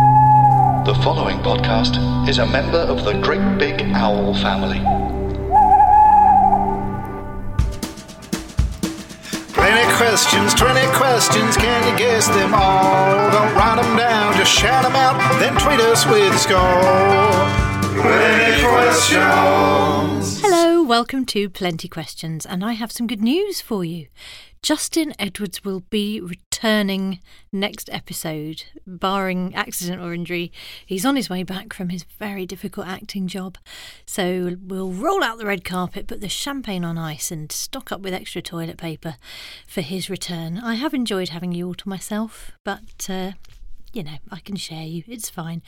The following podcast is a member of the Great Big Owl family. 20 questions, 20 questions, can you guess them all? Don't write them down, just shout them out, then tweet us with a score. 20 questions. Welcome to Plenty Questions, and I have some good news for you. Justin Edwards will be returning next episode, barring accident or injury. He's on his way back from his very difficult acting job. So we'll roll out the red carpet, put the champagne on ice, and stock up with extra toilet paper for his return. I have enjoyed having you all to myself, but. Uh, you know, I can share you. It's fine.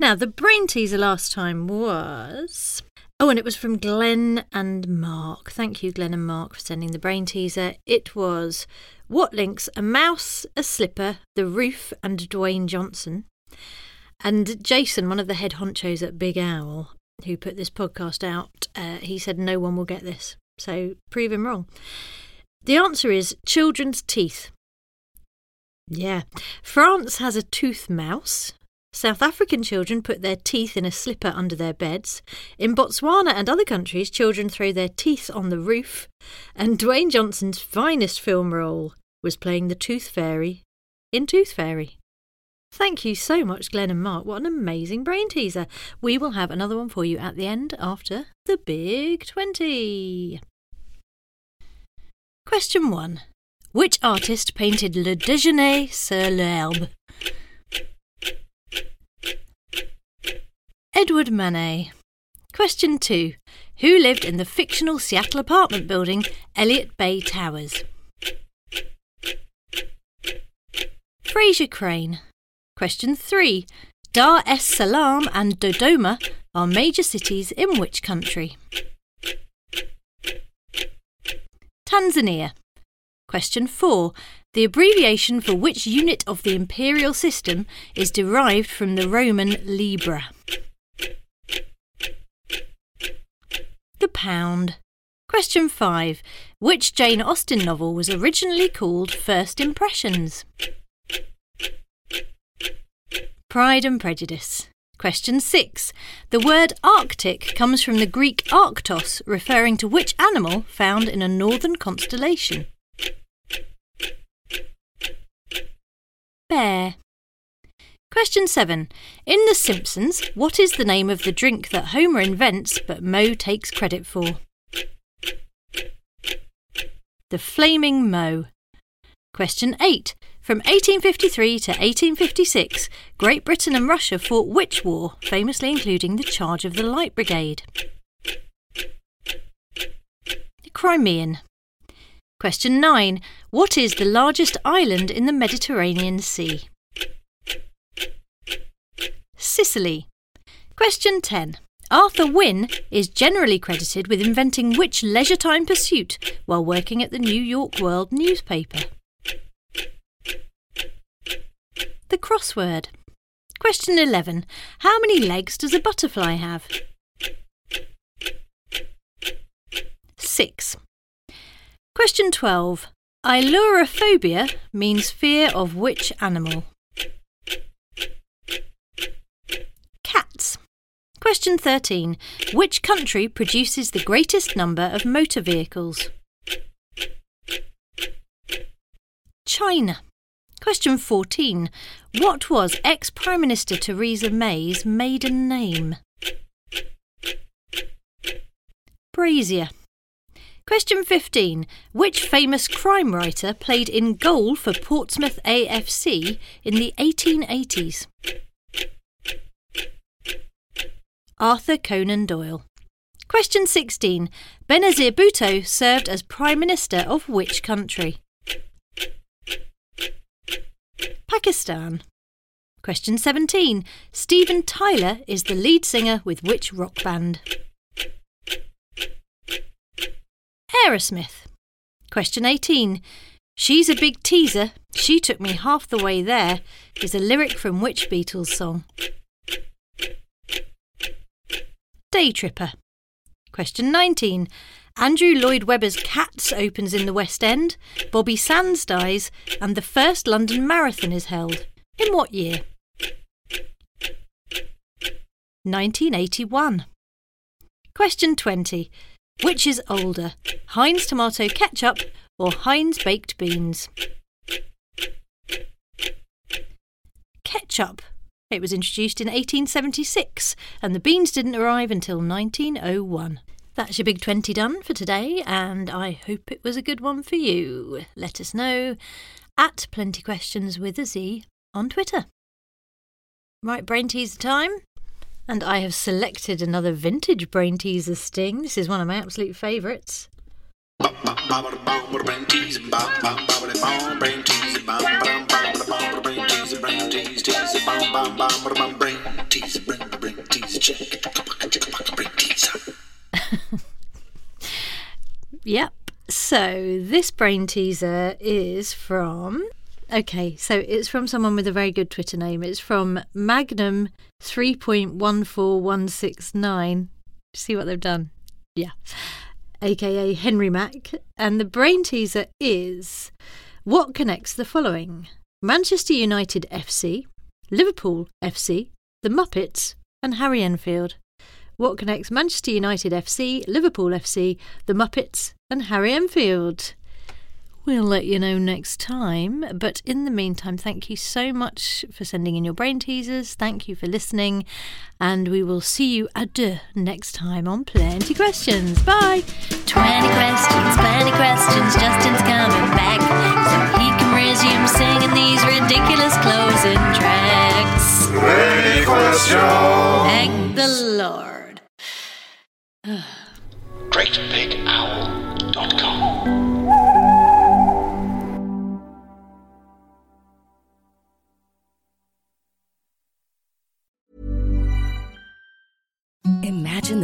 Now, the brain teaser last time was. Oh, and it was from Glenn and Mark. Thank you, Glenn and Mark, for sending the brain teaser. It was What links a mouse, a slipper, the roof, and Dwayne Johnson. And Jason, one of the head honchos at Big Owl, who put this podcast out, uh, he said no one will get this. So prove him wrong. The answer is children's teeth. Yeah. France has a tooth mouse. South African children put their teeth in a slipper under their beds. In Botswana and other countries, children throw their teeth on the roof. And Dwayne Johnson's finest film role was playing the Tooth Fairy in Tooth Fairy. Thank you so much, Glenn and Mark. What an amazing brain teaser. We will have another one for you at the end after the Big 20. Question 1. Which artist painted Le Déjeuner sur l'herbe? Edward Manet. Question 2. Who lived in the fictional Seattle apartment building Elliott Bay Towers? Frasier Crane. Question 3. Dar es Salaam and Dodoma are major cities in which country? Tanzania. Question 4. The abbreviation for which unit of the imperial system is derived from the Roman libra? The pound. Question 5. Which Jane Austen novel was originally called First Impressions? Pride and Prejudice. Question 6. The word Arctic comes from the Greek Arctos, referring to which animal found in a northern constellation? Bear. Question 7. In The Simpsons, what is the name of the drink that Homer invents but Moe takes credit for? The Flaming Moe. Question 8. From 1853 to 1856, Great Britain and Russia fought which war, famously including the Charge of the Light Brigade? The Crimean. Question 9. What is the largest island in the Mediterranean Sea? Sicily. Question 10. Arthur Wynne is generally credited with inventing which leisure time pursuit while working at the New York World newspaper? The crossword. Question 11. How many legs does a butterfly have? Six. Question 12. Ailurophobia means fear of which animal? Cats. Question 13. Which country produces the greatest number of motor vehicles? China. Question 14. What was ex Prime Minister Theresa May's maiden name? Brasier. Question 15. Which famous crime writer played in goal for Portsmouth AFC in the 1880s? Arthur Conan Doyle. Question 16. Benazir Bhutto served as Prime Minister of which country? Pakistan. Question 17. Steven Tyler is the lead singer with which rock band? Aerosmith. Question 18. She's a big teaser. She took me half the way there is a lyric from which Beatles song? Day Tripper. Question 19. Andrew Lloyd Webber's Cats opens in the West End, Bobby Sands dies, and the first London Marathon is held. In what year? 1981. Question 20. Which is older, Heinz tomato ketchup or Heinz baked beans? Ketchup. It was introduced in 1876 and the beans didn't arrive until 1901. That's your big 20 done for today, and I hope it was a good one for you. Let us know at Plenty Questions with a Z on Twitter. Right, brain teaser time. And I have selected another vintage brain teaser sting. This is one of my absolute favourites. Yep. So this brain teaser is from. Okay, so it's from someone with a very good Twitter name. It's from Magnum 3.14169. See what they've done? Yeah. AKA Henry Mac. And the brain teaser is what connects the following Manchester United FC, Liverpool FC, the Muppets, and Harry Enfield. What connects Manchester United FC, Liverpool FC, the Muppets, and Harry Enfield? We'll let you know next time. But in the meantime, thank you so much for sending in your brain teasers. Thank you for listening. And we will see you adieu next time on Plenty Questions. Bye.